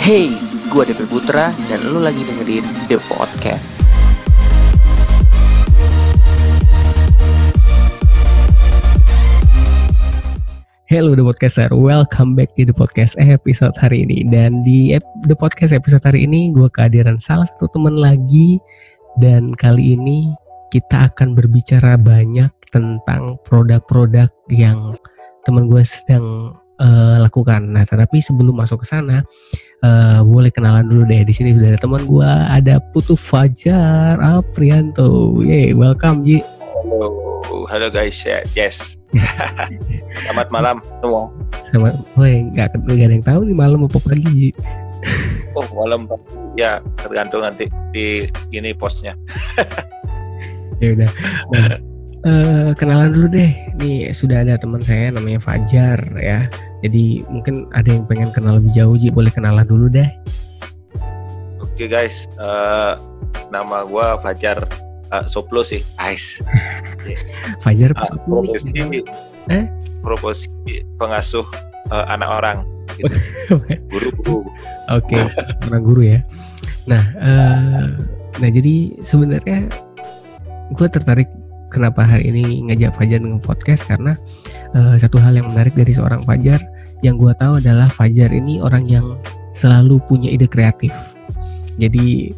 Hey, gue DP Putra dan lu lagi dengerin The Podcast. Hello The Podcaster, welcome back di The Podcast episode hari ini. Dan di The Podcast episode hari ini gue kehadiran salah satu teman lagi. Dan kali ini kita akan berbicara banyak tentang produk-produk yang teman gue sedang uh, lakukan Nah tapi sebelum masuk ke sana uh, boleh kenalan dulu deh di sini sudah ada teman gue ada Putu Fajar Aprianto Yeay, welcome Ji Halo, halo guys, yes Selamat malam semua. Selamat, woi nggak nggak ada yang tahu nih malam apa pagi. oh malam ya tergantung nanti di ini posnya. ya udah. Nah, uh, kenalan dulu deh. Nih sudah ada teman saya namanya Fajar ya. Jadi mungkin ada yang pengen kenal lebih jauh, Ji. Boleh kenalan dulu deh. Oke okay, guys, uh, nama gue Fajar uh, Soplo sih, Ais. Fajar uh, profesi, eh? profesi pengasuh uh, anak orang. Gitu. guru guru. Oke, okay. orang guru ya. Nah, uh, nah jadi sebenarnya gue tertarik kenapa hari ini ngajak Fajar dengan podcast karena uh, satu hal yang menarik dari seorang Fajar yang gue tahu adalah Fajar ini orang yang selalu punya ide kreatif. Jadi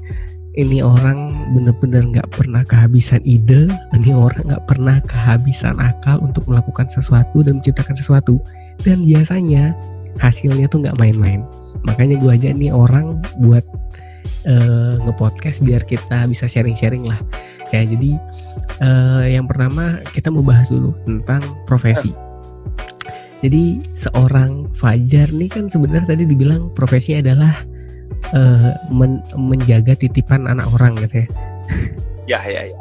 ini orang benar-benar nggak pernah kehabisan ide, ini orang nggak pernah kehabisan akal untuk melakukan sesuatu dan menciptakan sesuatu. Dan biasanya hasilnya tuh nggak main-main. Makanya gue aja nih orang buat uh, ngepodcast biar kita bisa sharing-sharing lah. Ya jadi uh, yang pertama kita mau bahas dulu tentang profesi. Jadi seorang Fajar nih kan sebenarnya tadi dibilang profesinya adalah uh, men menjaga titipan anak orang gitu ya. Ya ya ya.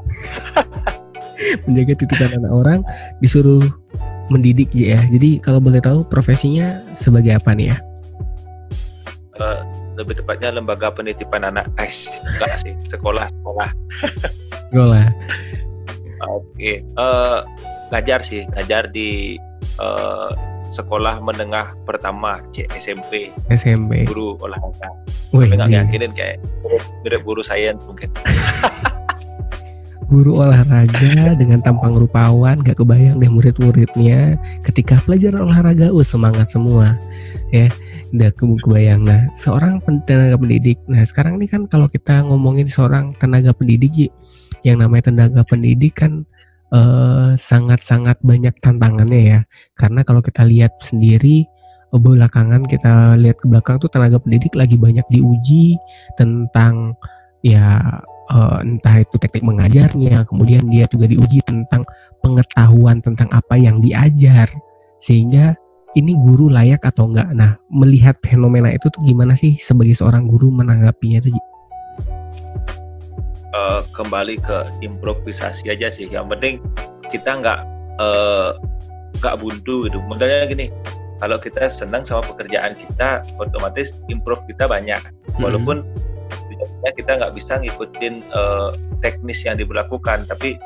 menjaga titipan anak orang disuruh mendidik ya. Jadi kalau boleh tahu profesinya sebagai apa nih ya? Lebih tepatnya lembaga penitipan anak. Eh, enggak sih, sekolah sekolah. sekolah. Oke, okay. uh, ngajar sih, ngajar di uh, sekolah menengah pertama C SMP SMP guru olahraga Wih, nggak yakinin kayak mirip guru sains mungkin guru olahraga dengan tampang rupawan gak kebayang deh murid-muridnya ketika pelajaran olahraga uh semangat semua ya udah ke kebayang nah seorang tenaga pendidik nah sekarang ini kan kalau kita ngomongin seorang tenaga pendidik yang namanya tenaga pendidik kan sangat sangat-sangat banyak tantangannya ya. Karena kalau kita lihat sendiri oh, belakangan kita lihat ke belakang tuh tenaga pendidik lagi banyak diuji tentang ya uh, entah itu teknik mengajarnya, kemudian dia juga diuji tentang pengetahuan tentang apa yang diajar. Sehingga ini guru layak atau enggak. Nah, melihat fenomena itu tuh gimana sih sebagai seorang guru menanggapinya itu? uh, kembali ke improvisasi aja sih yang penting kita nggak uh, nggak buntu gitu modalnya gini kalau kita senang sama pekerjaan kita otomatis improve kita banyak hmm. walaupun kita nggak bisa ngikutin uh, teknis yang diberlakukan tapi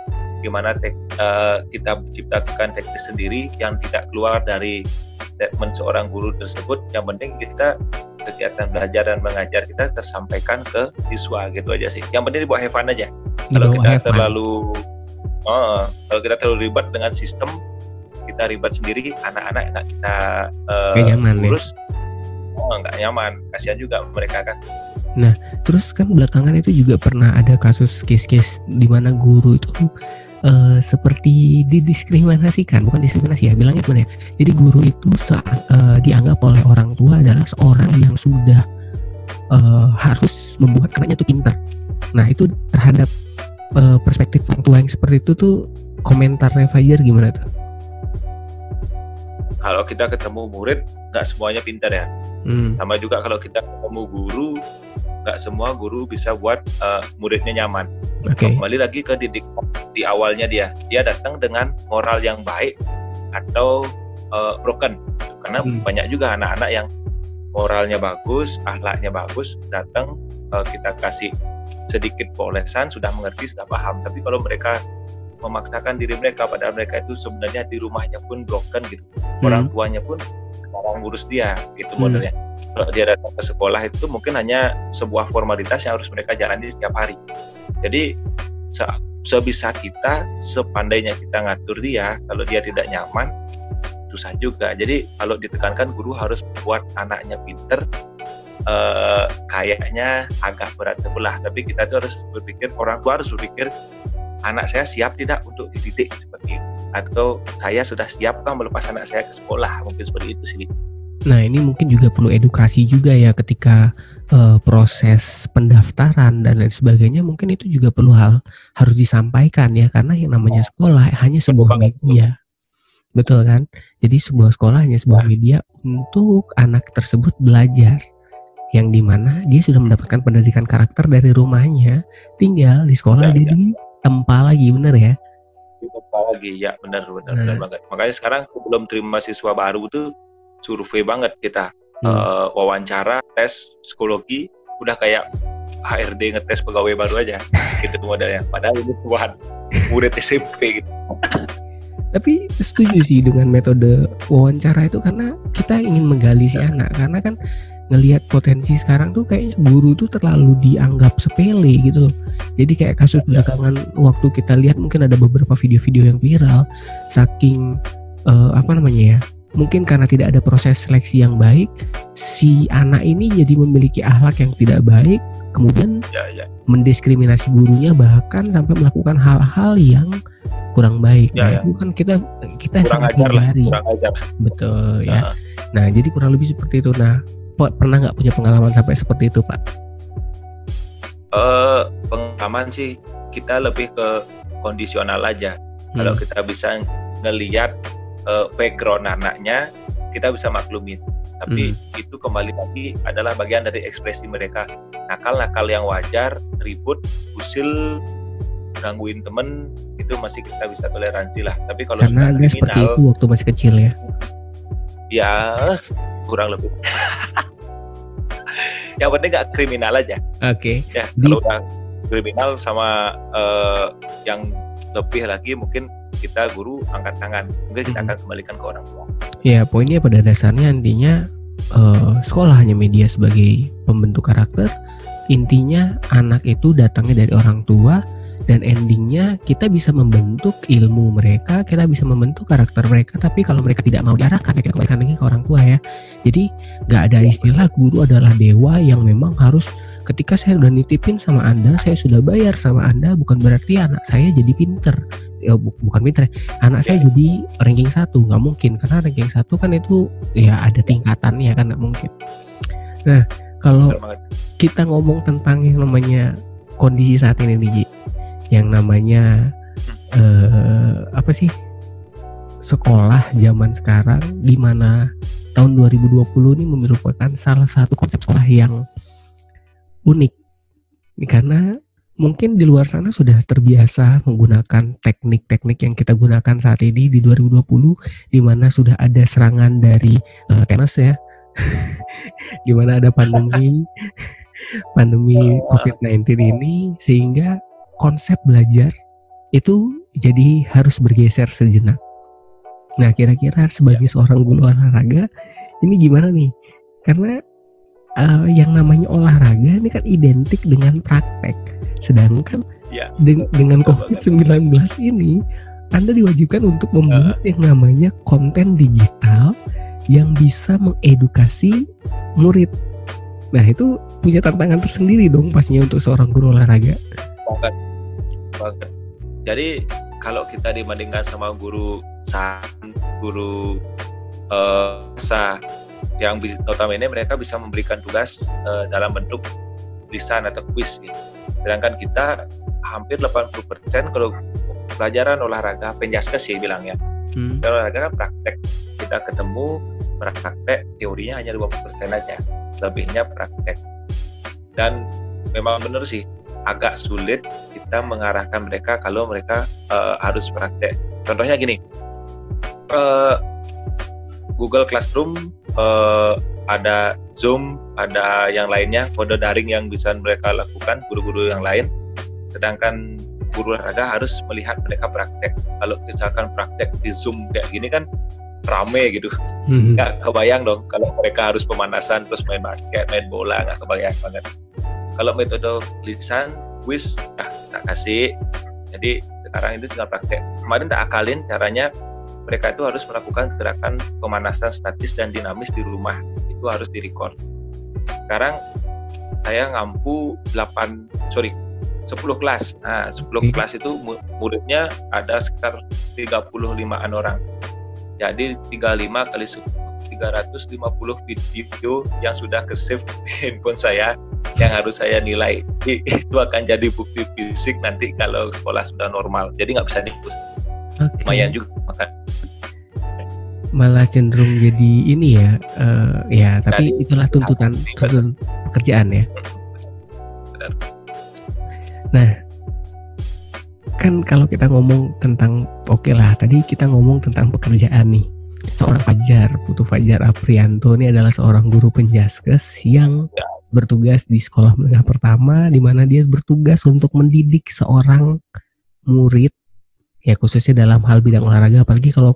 gimana tek, uh, kita menciptakan teknis sendiri yang tidak keluar dari statement seorang guru tersebut yang penting kita kegiatan belajar dan mengajar kita tersampaikan ke siswa gitu aja sih. Yang penting dibawa have fun aja. Kalau kita terlalu oh, kalau kita terlalu ribet dengan sistem, kita ribet sendiri, anak-anak nggak kita uh, nyaman, ya? urus, ya? oh nggak nyaman. Kasihan juga mereka kan. Nah, terus kan belakangan itu juga pernah ada kasus case-case di mana guru itu uh, seperti didiskriminasikan, bukan diskriminasi ya, bilangnya gimana ya? Jadi guru itu uh, dianggap oleh orang tua adalah seorang yang sudah uh, harus membuat anaknya tuh pintar. Nah itu terhadap uh, perspektif orang tua yang seperti itu tuh komentarnya Fajar gimana tuh? Kalau kita ketemu murid, nggak semuanya pintar ya. Hmm. Sama juga kalau kita ketemu guru, nggak semua guru bisa buat uh, muridnya nyaman. Okay. Kembali lagi ke didik di awalnya dia, dia datang dengan moral yang baik atau uh, broken, karena hmm. banyak juga anak-anak yang moralnya bagus, akhlaknya bagus, datang uh, kita kasih sedikit polesan, sudah mengerti, sudah paham. Tapi kalau mereka memaksakan diri mereka, padahal mereka itu sebenarnya di rumahnya pun broken gitu, hmm. orang tuanya pun orang ngurus dia, gitu hmm. modelnya kalau dia datang ke sekolah itu mungkin hanya sebuah formalitas yang harus mereka jalani setiap hari. Jadi se sebisa kita, sepandainya kita ngatur dia, kalau dia tidak nyaman, susah juga. Jadi kalau ditekankan guru harus buat anaknya pinter, eh, kayaknya agak berat sebelah. Tapi kita tuh harus berpikir, orang tua harus berpikir, anak saya siap tidak untuk dididik seperti itu? Atau saya sudah siapkah melepas anak saya ke sekolah? Mungkin seperti itu sih. Nah, ini mungkin juga perlu edukasi juga ya ketika uh, proses pendaftaran dan lain sebagainya. Mungkin itu juga perlu hal harus disampaikan ya karena yang namanya sekolah hanya sebuah media. Betul kan? Jadi sebuah sekolah hanya sebuah media untuk anak tersebut belajar yang di mana dia sudah mendapatkan pendidikan karakter dari rumahnya, tinggal di sekolah ya, dia ya. Tempa lagi, bener ya? Tempa lagi, ya benar benar, nah. benar banget. Makanya sekarang sebelum terima siswa baru tuh survei banget kita hmm. uh, wawancara tes psikologi udah kayak HRD ngetes pegawai baru aja gitu modelnya padahal ini buat murid SMP gitu tapi setuju sih dengan metode wawancara itu karena kita ingin menggali si anak karena kan ngelihat potensi sekarang tuh kayak guru tuh terlalu dianggap sepele gitu loh. Jadi kayak kasus belakangan waktu kita lihat mungkin ada beberapa video-video yang viral saking uh, apa namanya ya mungkin karena tidak ada proses seleksi yang baik si anak ini jadi memiliki akhlak yang tidak baik kemudian ya, ya. mendiskriminasi gurunya bahkan sampai melakukan hal-hal yang kurang baik ya, nah, ya. itu kan kita kita kurang ajar lah, kurang ajar. betul ya nah. nah jadi kurang lebih seperti itu nah pernah nggak punya pengalaman sampai seperti itu pak? Uh, pengalaman sih kita lebih ke kondisional aja. Hmm. kalau kita bisa ngelihat uh, background anaknya kita bisa maklumin. Tapi hmm. itu kembali lagi adalah bagian dari ekspresi mereka. Nakal-nakal yang wajar ribut usil gangguin temen itu masih kita bisa toleransi lah. Tapi kalau karena ada seperti itu waktu masih kecil ya? Ya kurang lebih. Yang penting gak kriminal aja. Oke. Okay. ya kalau udah kriminal sama uh, yang lebih lagi mungkin kita guru angkat tangan. Mungkin kita akan kembalikan ke orang tua. Ya poinnya pada dasarnya intinya uh, sekolah hanya media sebagai pembentuk karakter. Intinya anak itu datangnya dari orang tua dan endingnya kita bisa membentuk ilmu mereka kita bisa membentuk karakter mereka tapi kalau mereka tidak mau diarahkan ya kita kembalikan lagi ke orang tua ya. Jadi nggak ada istilah guru adalah dewa yang memang harus ketika saya sudah nitipin sama anda saya sudah bayar sama anda bukan berarti anak saya jadi pinter. Ya, bu bukan pinter ya. anak saya jadi ranking satu nggak mungkin karena ranking satu kan itu ya ada tingkatannya kan nggak mungkin. Nah kalau kita ngomong tentang yang namanya kondisi saat ini nih yang namanya uh, apa sih? Sekolah zaman sekarang di mana tahun 2020 ini merupakan salah satu konsep sekolah yang unik. Karena mungkin di luar sana sudah terbiasa menggunakan teknik-teknik yang kita gunakan saat ini di 2020 di mana sudah ada serangan dari uh, tenis ya. Di mana ada pandemi pandemi COVID-19 ini sehingga konsep belajar itu jadi harus bergeser sejenak. Nah, kira-kira sebagai ya. seorang guru olahraga ini gimana nih? Karena uh, yang namanya olahraga ini kan identik dengan praktek. Sedangkan ya. de dengan COVID-19 ini Anda diwajibkan untuk membuat uh. yang namanya konten digital yang bisa mengedukasi murid. Nah, itu punya tantangan tersendiri dong pastinya untuk seorang guru olahraga banget. Jadi kalau kita dibandingkan sama guru san guru uh, sa yang notabene mereka bisa memberikan tugas uh, dalam bentuk tulisan atau quiz gitu. sedangkan kita hampir 80% kalau pelajaran olahraga penjaskes sih bilangnya hmm. olahraga kan praktek. Kita ketemu praktek teorinya hanya 20% aja. Lebihnya praktek. Dan memang benar sih agak sulit kita mengarahkan mereka kalau mereka uh, harus praktek. Contohnya gini, uh, Google Classroom uh, ada Zoom, ada yang lainnya kode daring yang bisa mereka lakukan guru-guru yang lain. Sedangkan guru olahraga harus melihat mereka praktek. Kalau misalkan praktek di Zoom kayak gini kan rame gitu Hmm. nggak kebayang dong kalau mereka harus pemanasan terus main basket main bola nggak kebayang banget kalau metode lisan quiz ah tak kasih. Jadi sekarang itu tinggal praktek kemarin tak akalin caranya mereka itu harus melakukan gerakan pemanasan statis dan dinamis di rumah. Itu harus direcord. Sekarang saya ngampu 8 sorry 10 kelas. Nah 10 Oke. kelas itu mu- muridnya ada sekitar 35an orang. Jadi 35 kali 10, 350 video yang sudah ke save di handphone saya yang harus saya nilai itu akan jadi bukti fisik nanti kalau sekolah sudah normal jadi nggak bisa dihapus Oke. lumayan juga makan Malah cenderung jadi ini ya, eh, ya tapi Dari- itulah tuntutan, tuntutan pekerjaan ya. Benar. Nah, kan kalau kita ngomong tentang oke lah, tadi kita ngomong tentang pekerjaan nih. Seorang Fajar, Putu Fajar Aprianto ini adalah seorang guru penjaskes yang Ya. bertugas di sekolah menengah pertama di mana dia bertugas untuk mendidik seorang murid ya khususnya dalam hal bidang olahraga. Apalagi kalau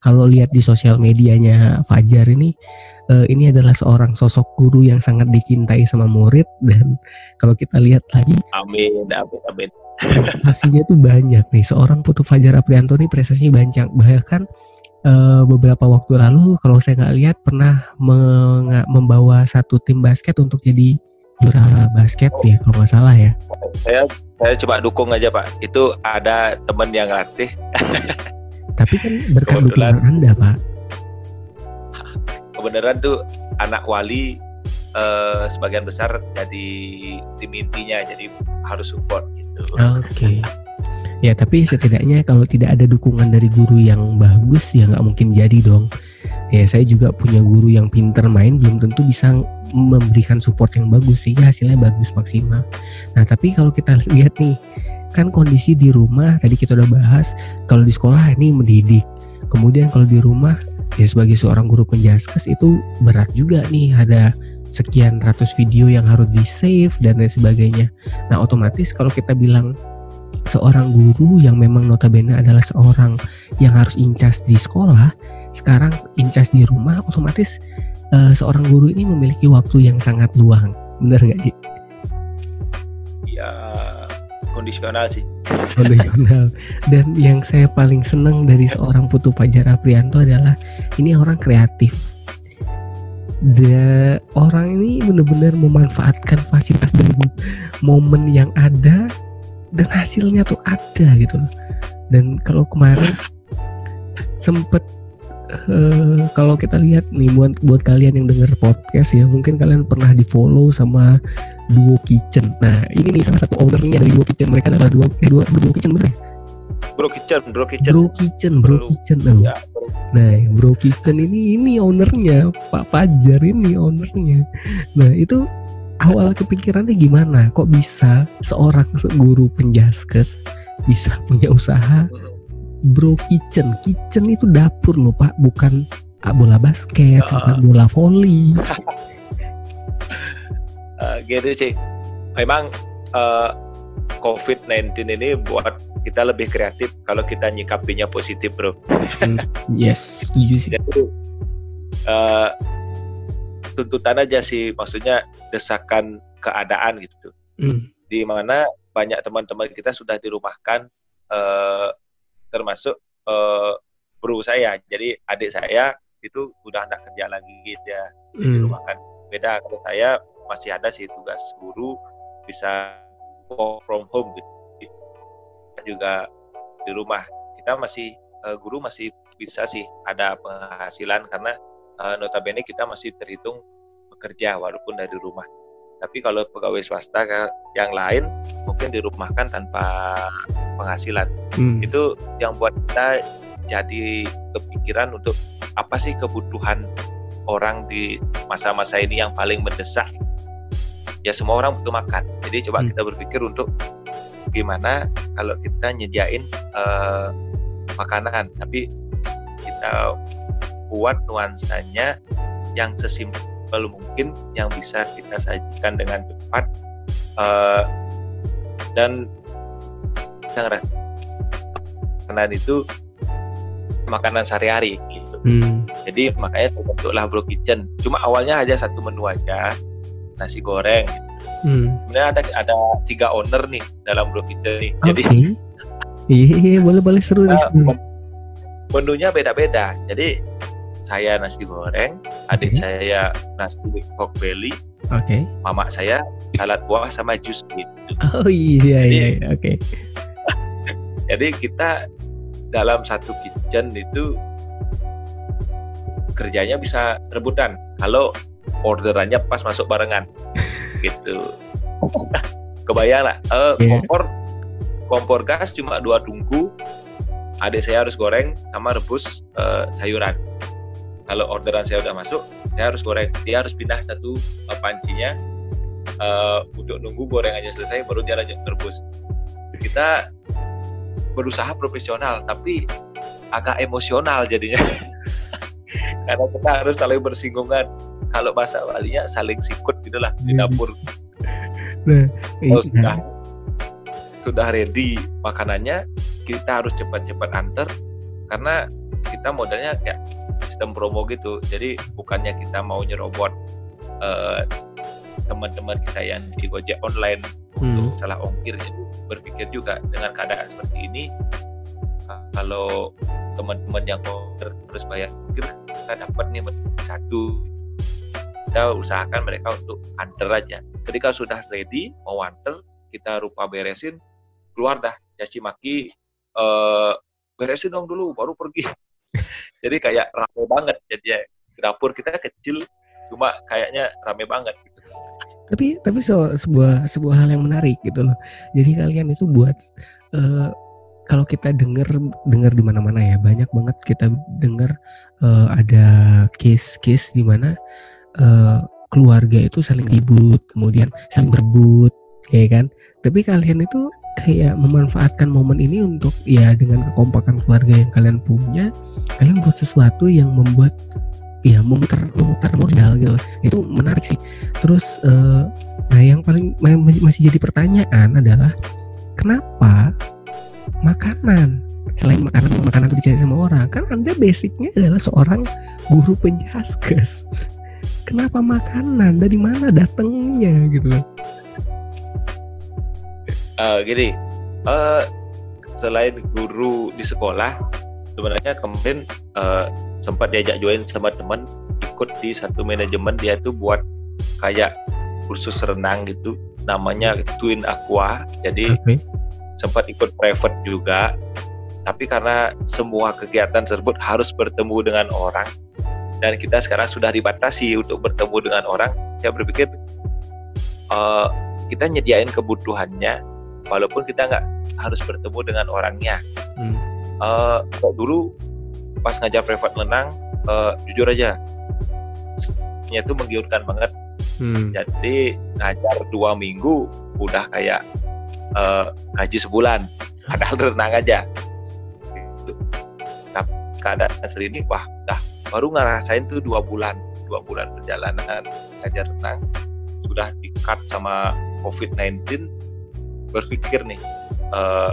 kalau lihat di sosial medianya Fajar ini eh, ini adalah seorang sosok guru yang sangat dicintai sama murid. Dan kalau kita lihat lagi amin amin amin. prestasinya tuh banyak nih. Seorang Putu Fajar Aprianto ini prestasinya banyak. Bahkan eh, beberapa waktu lalu kalau saya nggak lihat pernah membawa satu tim basket untuk jadi juara basket ya kalau nggak salah ya. Saya saya coba dukung aja pak. Itu ada temen yang latih tapi kan berkat dukungan anda pak. Kebenaran tuh anak wali eh, sebagian besar jadi tim intinya jadi harus support gitu. Oke. Ya tapi setidaknya kalau tidak ada dukungan dari guru yang bagus ya nggak mungkin jadi dong. Ya saya juga punya guru yang pinter main belum tentu bisa memberikan support yang bagus sehingga hasilnya bagus maksimal. Nah tapi kalau kita lihat nih kan kondisi di rumah tadi kita udah bahas kalau di sekolah ini mendidik. Kemudian kalau di rumah ya sebagai seorang guru penjaskes itu berat juga nih ada sekian ratus video yang harus di save dan lain sebagainya. Nah otomatis kalau kita bilang seorang guru yang memang notabene adalah seorang yang harus incas di sekolah, sekarang incas di rumah, otomatis eh, seorang guru ini memiliki waktu yang sangat luang. Bener nggak sih? ya kondisional sih Kondisional. Dan yang saya paling seneng dari seorang Putu Fajar Aprianto adalah ini orang kreatif. Dan orang ini benar-benar memanfaatkan fasilitas dan momen yang ada dan hasilnya tuh ada gitu loh. Dan kalau kemarin sempet eh, kalau kita lihat nih buat buat kalian yang dengar podcast ya mungkin kalian pernah di follow sama Duo Kitchen. Nah ini nih salah satu ownernya dari Duo Kitchen mereka adalah Duo eh, Duo, Duo Kitchen bener ya? bro kitchen bro kitchen Bro Kitchen, Bro Bro. Kitchen. Oh. ya bro. Nah, Bro Kitchen ini ini ownernya Pak Fajar ini ownernya. Nah, itu awal kepikirannya gimana? Kok bisa seorang se- guru penjaskes bisa punya usaha Bro Kitchen? Kitchen itu dapur loh, Pak, bukan bola basket, Ah. bukan bola voli. Eh, gitu sih memang eh, COVID-19 ini buat kita lebih kreatif kalau kita nyikapinya positif bro Yes, setuju sih. jadi eh, tuntutan aja sih maksudnya desakan keadaan gitu. Hmm. di mana banyak teman-teman kita sudah dirumahkan eh, termasuk eh, bro saya. Jadi adik saya itu udah nggak kerja lagi gitu ya Hmm. dirumahkan. Beda kalau saya masih ada sih tugas guru bisa work from home gitu. Juga di rumah. Kita masih eh, guru masih bisa sih ada penghasilan karena eh, notabene kita masih terhitung bekerja walaupun dari rumah. Tapi kalau pegawai swasta yang lain mungkin dirumahkan tanpa penghasilan. Hmm. itu yang buat kita jadi kepikiran untuk apa sih kebutuhan orang di masa-masa ini yang paling mendesak. Ya semua orang butuh makan. Jadi coba Hmm. kita berpikir untuk gimana kalau kita nyediain eh, makanan. Tapi kita buat nuansanya yang sesimpel mungkin yang bisa kita sajikan dengan cepat eh, dan yang makanan itu makanan sehari-hari gitu. Hmm. Jadi makanya terbentuklah Bro Kitchen. Cuma awalnya aja satu menu aja, nasi goreng. Gitu. Hmm. Sebenarnya ada ada tiga owner nih dalam Bro Kitchen nih. Oke. Jadi Iya, iya, boleh boleh seru. Nah, menunya beda-beda. Jadi saya nasi goreng, adik Oke. saya nasi pork belly, Oke. mama saya salad buah sama jus gitu. Oh iya Jadi- iya, iya. oke. Jadi kita dalam satu kitchen itu kerjanya bisa rebutan kalau orderannya pas masuk barengan gitu. Kebayang lah, eh, Iya. kompor kompor gas cuma dua tungku, adik saya harus goreng sama rebus eh, sayuran. Kalau orderan saya udah masuk, saya harus goreng. Dia harus pindah satu eh, pancinya eh, untuk nunggu gorengannya selesai baru dia lanjut rebus. Kita berusaha profesional tapi agak emosional jadinya karena kita harus saling bersinggungan kalau bahasa Balinya saling sikut gitulah di Iya. dapur Nah, oh, iya. sudah sudah ready makanannya kita harus cepat-cepat antar karena kita modalnya kayak sistem promo gitu. Jadi bukannya kita mau nyerobot eh, teman-teman kita yang di Gojek online Hmm. untuk salah ongkir jadi berpikir juga dengan keadaan seperti ini kalau teman-teman yang order terus bayar ongkir kita dapat nih satu. Kita usahakan mereka untuk antar aja. Ketika sudah ready mau antar kita rupa beresin keluar dah caci maki eh, beresin dong dulu baru pergi jadi kayak rame banget jadi ya, dapur kita kecil cuma kayaknya rame banget gitu. tapi tapi so, sebuah sebuah hal yang menarik gitu loh. Jadi kalian itu buat eh, kalau kita dengar dengar di mana-mana ya banyak banget kita dengar eh, ada case-case di mana eh, keluarga itu saling ribut kemudian saling berebut ya kan? Tapi kalian itu kayak memanfaatkan momen ini untuk ya dengan kekompakan keluarga yang kalian punya kalian buat sesuatu yang membuat ya memutar memutar modal gitu. Itu menarik sih. Terus eh, nah yang paling ma- masih jadi pertanyaan adalah kenapa makanan selain makanan makanan itu dicari sama orang kan anda basicnya adalah seorang guru penjaskes kenapa makanan? Dari mana datangnya gitu Eh, gini, eh selain guru di sekolah, sebenarnya kemarin eh, sempat diajak join sama teman ikut di satu manajemen. Dia tuh buat kayak kursus renang gitu, namanya Twin Aqua. Jadi oke. sempat ikut private juga. Tapi karena semua kegiatan tersebut harus bertemu dengan orang dan kita sekarang sudah dibatasi untuk bertemu dengan orang, saya berpikir eh, kita nyediain kebutuhannya walaupun kita nggak harus bertemu dengan orangnya. Hmm. Kalau dulu pas ngajar private renang, eh, jujur aja, nya itu menggiurkan banget. Hmm. Jadi ngajar dua minggu udah kayak eh, gaji sebulan, padahal renang aja. Gitu. Tapi keadaan seperti ini, wah, dah baru ngerasain tuh dua bulan, dua bulan perjalanan ngajar renang sudah di-cut sama COVID-19 berpikir nih eh,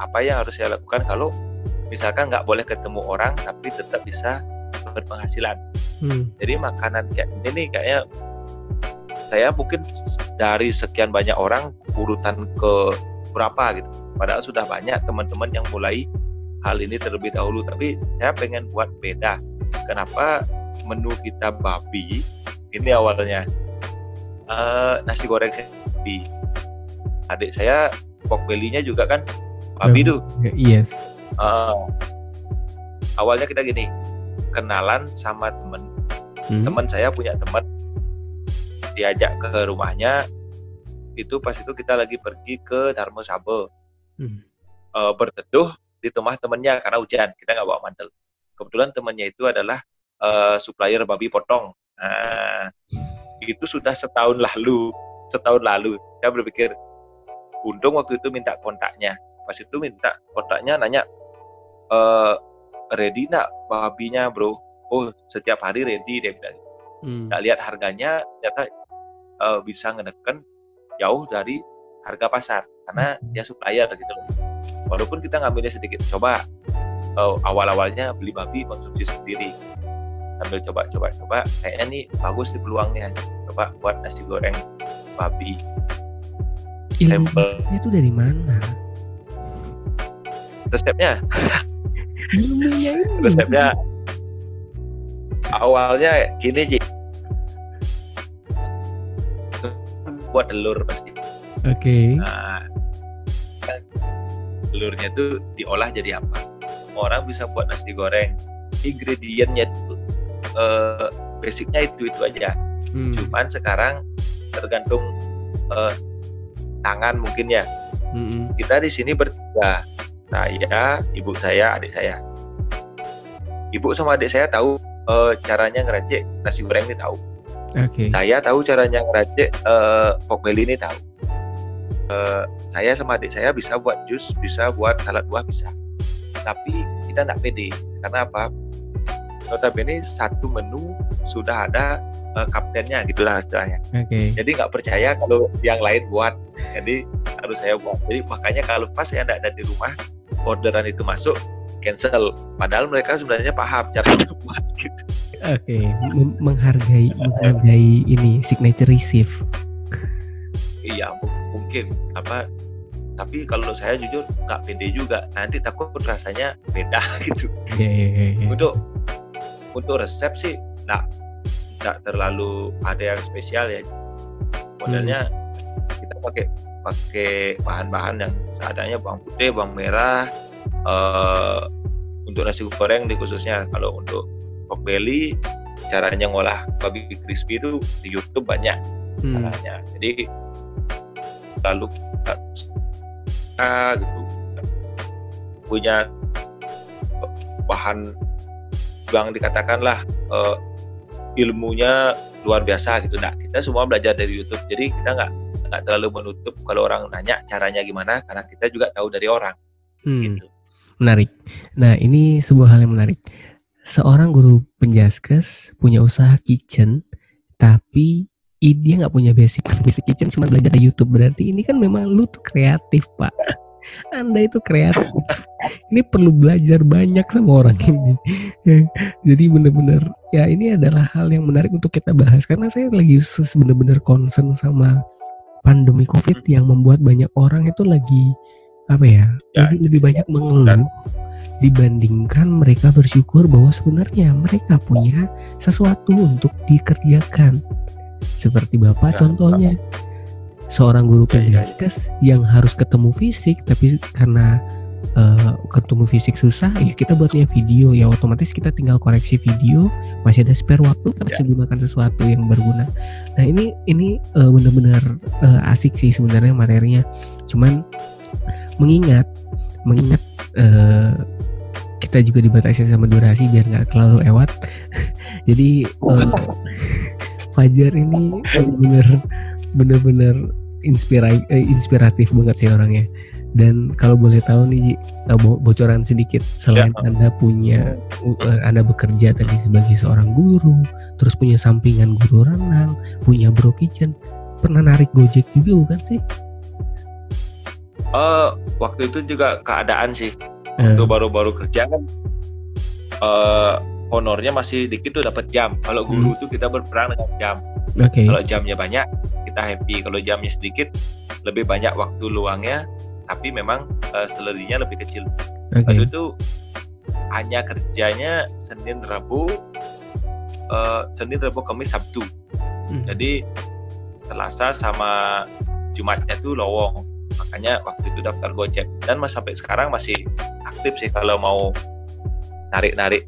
apa yang harus saya lakukan kalau misalkan nggak boleh ketemu orang tapi tetap bisa berpenghasilan. Hmm. jadi makanan kayak ini kayaknya saya mungkin dari sekian banyak orang urutan ke berapa gitu. Padahal sudah banyak teman-teman yang mulai hal ini terlebih dahulu. Tapi saya pengen buat beda. Kenapa menu kita babi? Ini awalnya. Eh, nasi goreng babi adik saya pork belly-nya juga kan babi tuh Ya, yes. Eh, awalnya kita gini kenalan sama temen. Hmm. teman saya punya teman diajak ke rumahnya itu pas itu kita lagi pergi ke Darmo Sabo Hmm. Eh, berteduh di rumah temennya karena hujan kita nggak bawa mantel. Kebetulan temannya itu adalah eh, supplier babi potong. Nah, itu sudah setahun lalu setahun lalu. Saya berpikir untung waktu itu minta kontaknya. Pas itu minta kontaknya nanya eh ready nak babinya bro? Oh setiap hari ready dia bilang. Hmm. nggak lihat harganya ternyata eh, bisa ngedekan jauh dari harga pasar karena dia supplier gitu loh. Walaupun kita ngambilnya sedikit coba uh, awal-awalnya beli babi konsumsi sendiri. Sambil coba coba kayaknya nih bagus sih peluangnya. Coba buat nasi goreng babi Sampel. resepnya itu dari mana? Resepnya ilmunya ini. Resepnya awalnya gini Ji. Buat telur pasti. Oke. Nah kan telurnya itu diolah jadi apa? Orang bisa buat nasi goreng. Ingredientnya itu eh, basicnya itu itu aja. Hmm, cuman sekarang tergantung eh, tangan mungkin ya. Hmm, hmm. kita di sini bertiga. Saya ibu saya adik saya. Ibu sama adik saya tahu eh, caranya ngeracik nasi goreng ini tahu. Oke. Saya tahu caranya ngeracik eh, pork belly ini tahu. Eh, saya sama adik saya bisa buat jus bisa buat salad buah bisa. Tapi kita nggak pede. Karena apa? Notabene satu menu sudah ada eh, kaptennya gitulah istilahnya. Oke. Jadi nggak percaya kalau yang lain buat. Jadi harus saya buat. Jadi makanya kalau pas saya nggak ada di rumah orderan itu masuk cancel. Padahal mereka sebenarnya paham cara buat gitu. Oke Mem- menghargai menghargai ini signature receive. Iya mu- mungkin. Apa tapi kalau saya jujur nggak pede juga. Nanti takut rasanya beda gitu. Ya ya ya, ya. untuk untuk resep sih nggak nggak terlalu ada yang spesial ya. Modelnya kita pakai pakai bahan-bahan yang seadanya bawang putih bawang merah eh, untuk nasi goreng di khususnya. Kalau untuk pork belly caranya ngolah babi crispy itu di YouTube banyak Hmm, caranya. Jadi lalu ah, gitu punya bahan yang dikatakanlah eh, ilmunya luar biasa gitu nah kita semua belajar dari YouTube jadi kita nggak nggak terlalu menutup kalau orang nanya caranya gimana karena kita juga tahu dari orang hmm. gitu Menarik. Nah, ini sebuah hal yang menarik. Seorang guru penjaskes punya usaha kitchen, tapi dia nggak punya basic basic kitchen, cuma belajar dari YouTube. Berarti ini kan memang lu tuh kreatif, Pak. Anda itu kreatif. ini perlu belajar banyak sama orang ini. Jadi bener-bener ya ini adalah hal yang menarik untuk kita bahas karena saya lagi bener-bener concern sama pandemi COVID yang membuat banyak orang itu lagi apa ya, Ya, lebih, lebih banyak mengeluh dibandingkan mereka bersyukur bahwa sebenarnya mereka punya sesuatu untuk dikerjakan. Seperti Bapak Ya, contohnya seorang guru Ya, ya, ya. penjaskes yang harus ketemu fisik tapi karena eh, ketemu fisik susah ya kita buatnya video. Ya otomatis kita tinggal koreksi video masih ada spare waktu kita bisa gunakan sesuatu yang berguna. Nah ini ini eh, benar-benar eh, asik sih sebenarnya materinya. Cuman mengingat mengingat eh, kita juga dibatasi sama durasi biar nggak terlalu lewat. Jadi eh, Fajar ini bener bener-bener inspira- eh, inspiratif banget sih orangnya. Dan kalau boleh tahu nih Ji, eh, bo- bocoran sedikit. Selain anda punya eh, anda bekerja tadi sebagai seorang guru terus punya sampingan guru renang punya bro kitchen pernah narik gojek juga bukan sih? Eh, waktu itu juga keadaan sih. Waktu baru-baru kerja kan eh, honornya masih dikit tuh dapat jam. Kalau guru tuh kita berperang dengan jam. Oke. Kalau jamnya banyak kita happy. Kalau jamnya sedikit lebih banyak waktu luangnya tapi memang uh, selerinya lebih kecil. Oke. Waktu itu hanya kerjanya Senin Rabu eh, Senin Rabu Kamis Sabtu. Hmm. jadi Selasa sama Jumatnya tuh lowong. Makanya waktu itu daftar Gojek. Dan mas sampai sekarang masih aktif sih kalau mau narik-narik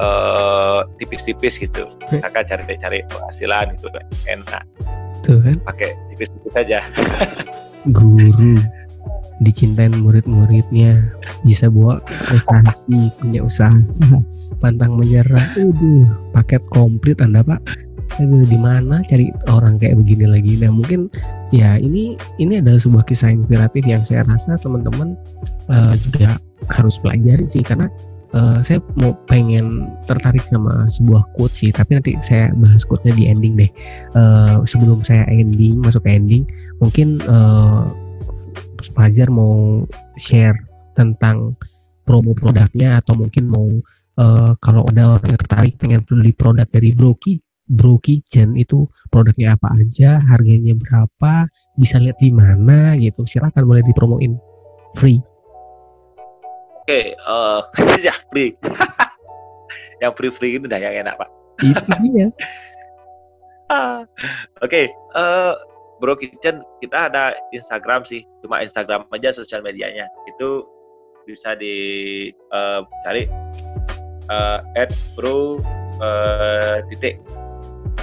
eh, tipis-tipis gitu. Hmm. kakak cari-cari penghasilan gitu enak. Tuh kan? Pakai tipis-tipis saja. Guru dicintain murid-muridnya. Bisa bawa prestasi punya usaha. Pantang menyerah. Aduh, paket komplit anda pak. Aduh, di mana cari orang kayak begini lagi? Nah mungkin ya ini ini adalah sebuah kisah inspiratif yang saya rasa teman-teman eh, juga harus pelajari sih. Karena eh, saya mau pengen tertarik sama sebuah quote sih tapi nanti saya bahas quote-nya di ending deh Eh, sebelum saya ending masuk ke ending mungkin eh, Fajar mau share tentang promo produknya atau mungkin mau uh, kalau ada orang yang tertarik pengen beli produk dari Bro, Ki, Bro Kitchen itu produknya apa aja, harganya berapa, bisa lihat di mana gitu. Silakan boleh dipromoin free. Oke, okay, uh, ya free. yang free free itu dah yang enak pak. Itu dia. Oke, okay, uh, Bro Kitchen kita ada Instagram sih, cuma Instagram aja sosial medianya. Itu bisa dicari uh, uh, at bro uh, titik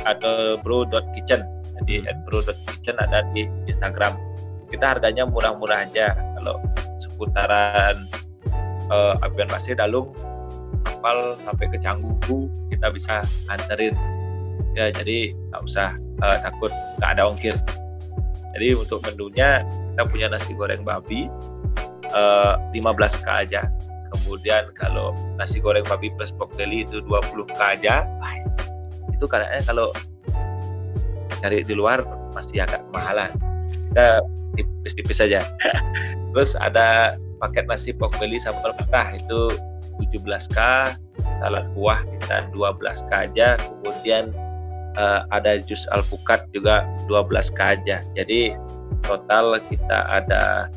atau bro dot kitchen. Jadi at bro dot kitchen ada di Instagram. Kita harganya murah-murah aja. Kalau seputaran uh, Apian Pasir Dalung kapal sampai ke Canggu kita bisa anterin ya jadi nggak usah uh, takut nggak ada ongkir jadi untuk menunya kita punya nasi goreng babi uh, eh, 15k aja. Kemudian kalau nasi goreng babi plus pork belly itu 20k aja. Itu kayaknya kalau cari di luar masih agak mahalan. Kita tipis-tipis saja. Terus ada paket nasi pork belly sambal mentah itu 17k, salad buah kita 12k aja, kemudian uh, ada jus alpukat juga 12k aja. Jadi total kita ada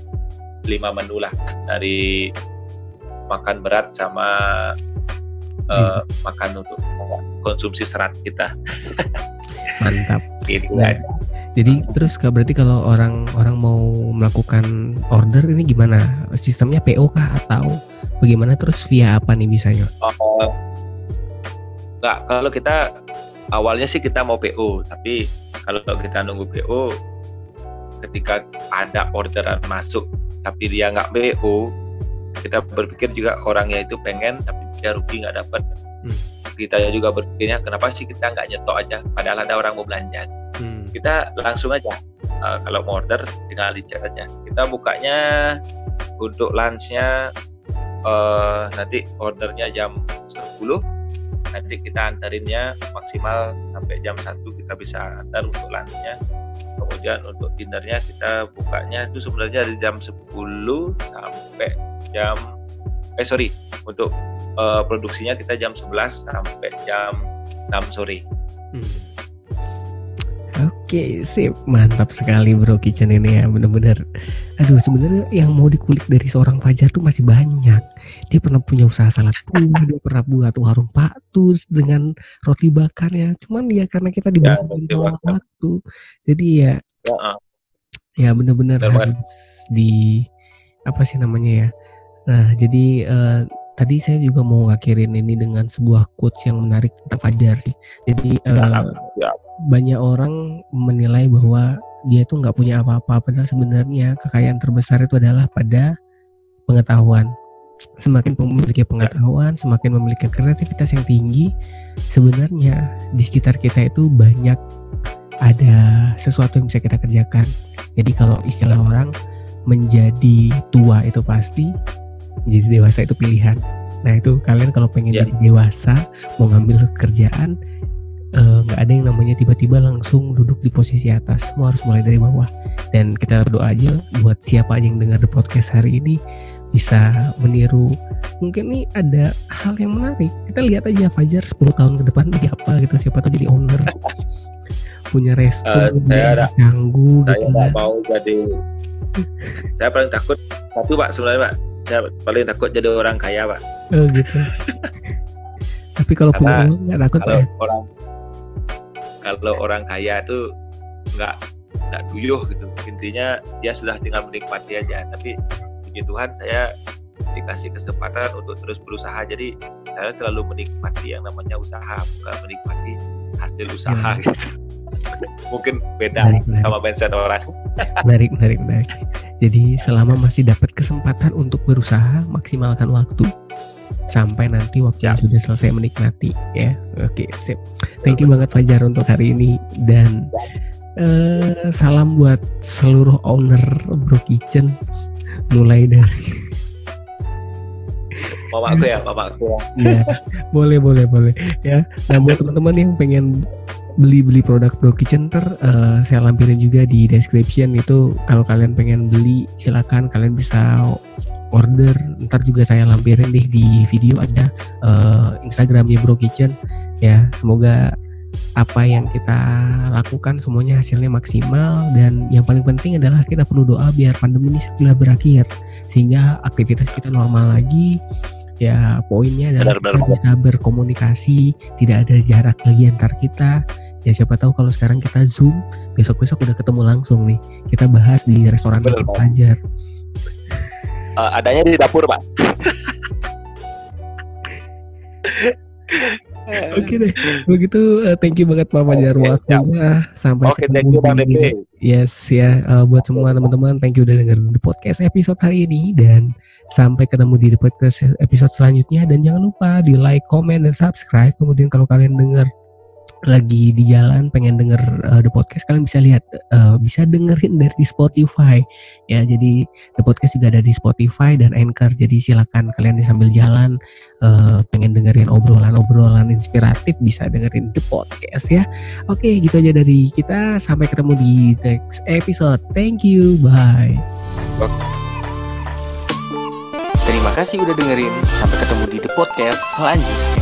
lima menu lah dari makan berat sama uh, makan untuk konsumsi serat kita. Mantap. Gitu nah, Jadi terus berarti kalau orang orang mau melakukan order ini gimana? Sistemnya PO kah atau bagaimana terus via apa nih bisanya? Oh, enggak, kalau kita awalnya sih kita mau PO, tapi kalau kita nunggu PO, ketika ada orderan masuk tapi dia nggak PO, kita berpikir juga orangnya itu pengen tapi dia rugi nggak dapat. Hmm. Kita juga berpikirnya kenapa sih kita nggak nyetok aja, padahal ada orang mau belanja. Hmm. Kita langsung aja uh, kalau mau order tinggal dicek aja. Kita bukanya untuk lunchnya uh, nanti ordernya jam 10 nanti kita antarinnya maksimal sampai jam 1 kita bisa antar untuk lunchnya kemudian untuk dinnernya kita bukanya itu sebenarnya dari jam 10 sampai jam eh sorry untuk uh, produksinya kita jam 11 sampai jam 6 sore hmm. Oke, sip. Mantap sekali Bro Kitchen ini ya, bener-bener. Aduh, sebenarnya yang mau dikulik dari seorang Fajar tuh masih banyak. Dia pernah punya usaha salad buah, dia pernah buat warung Pak Tus dengan roti bakarnya. Cuman dia karena kita di ya, waktu, jadi ya, ya, ya bener-bener harus di apa sih namanya ya. Nah, jadi uh, tadi saya juga mau ngakhirin ini dengan sebuah quotes yang menarik tentang Fajar sih. Jadi uh, ya. banyak orang menilai bahwa dia itu nggak punya apa-apa padahal sebenarnya kekayaan terbesar itu adalah pada pengetahuan. Semakin memiliki pengetahuan semakin memiliki kreativitas yang tinggi sebenarnya di sekitar kita itu banyak ada sesuatu yang bisa kita kerjakan. Jadi kalau istilah orang menjadi tua itu pasti menjadi dewasa itu pilihan. Nah itu kalian kalau pengen yeah. jadi dewasa mau ngambil kerjaan Eh, nggak uh, ada yang namanya tiba-tiba langsung duduk di posisi atas. Semua harus mulai dari bawah. Dan kita berdoa aja buat siapa aja yang dengar the podcast hari ini bisa meniru. Mungkin nih ada hal yang menarik. Kita lihat aja Fajar 10 tahun ke depan jadi apa gitu. Siapa tuh jadi owner. Punya resto uh, saya ganggu saya gitu nggak mau jadi saya paling takut satu pak sebenarnya pak saya paling takut jadi orang kaya pak. Oh gitu. Tapi kalau punya nggak takut kalau pak, orang kalau orang kaya itu nggak nggak duyuh gitu. Intinya dia sudah tinggal menikmati aja. Tapi puji Tuhan saya dikasih kesempatan untuk terus berusaha. Jadi saya selalu menikmati yang namanya usaha bukan menikmati hasil usaha ya. gitu mungkin beda menarik, menarik. sama mindset orang menarik menarik menarik jadi selama masih dapat kesempatan untuk berusaha maksimalkan waktu sampai nanti waktu ya. sudah selesai menikmati ya. Oke, sip. Thank you banget Fajar untuk hari ini dan uh, salam buat seluruh owner Bro Kitchen mulai dari mamaku ya, mamaku ya. ya. boleh, boleh, boleh ya. Nah, buat teman-teman yang pengen beli-beli produk Bro Kitchen ter uh, saya lampirin juga di description. Itu kalau kalian pengen beli silakan. Kalian bisa order. Ntar juga saya lampirin deh di video ada uh, Instagramnya Bro Kitchen. Ya semoga apa yang kita lakukan semuanya hasilnya maksimal. Dan yang paling penting adalah kita perlu doa biar pandemi ini segera berakhir. Sehingga aktivitas kita normal lagi ya poinnya adalah benar, benar, kita berkomunikasi tidak ada jarak lagi antar kita. Ya siapa tahu kalau sekarang kita zoom besok besok udah ketemu langsung nih. Kita bahas di restoran Fajar uh, adanya di dapur pak Oke okay deh, begitu uh, thank you banget Fajar okay, waktunya. sampai Oke, okay, thank you Bang. Yes ya, uh, buat semua teman-teman, thank you udah denger the podcast episode hari ini. Dan sampai ketemu di the podcast episode selanjutnya. Dan jangan lupa di like, comment dan subscribe. Kemudian kalau kalian denger lagi di jalan pengen denger uh, the podcast kalian bisa lihat uh, bisa dengerin dari Spotify. Ya jadi the podcast juga ada di Spotify dan Anchor jadi silakan kalian sambil jalan uh, pengen dengerin obrolan-obrolan inspiratif bisa dengerin the podcast ya. Oke gitu aja dari kita. Sampai ketemu di next episode. Thank you. Bye. Terima kasih udah dengerin. Sampai ketemu di The Podcast selanjutnya.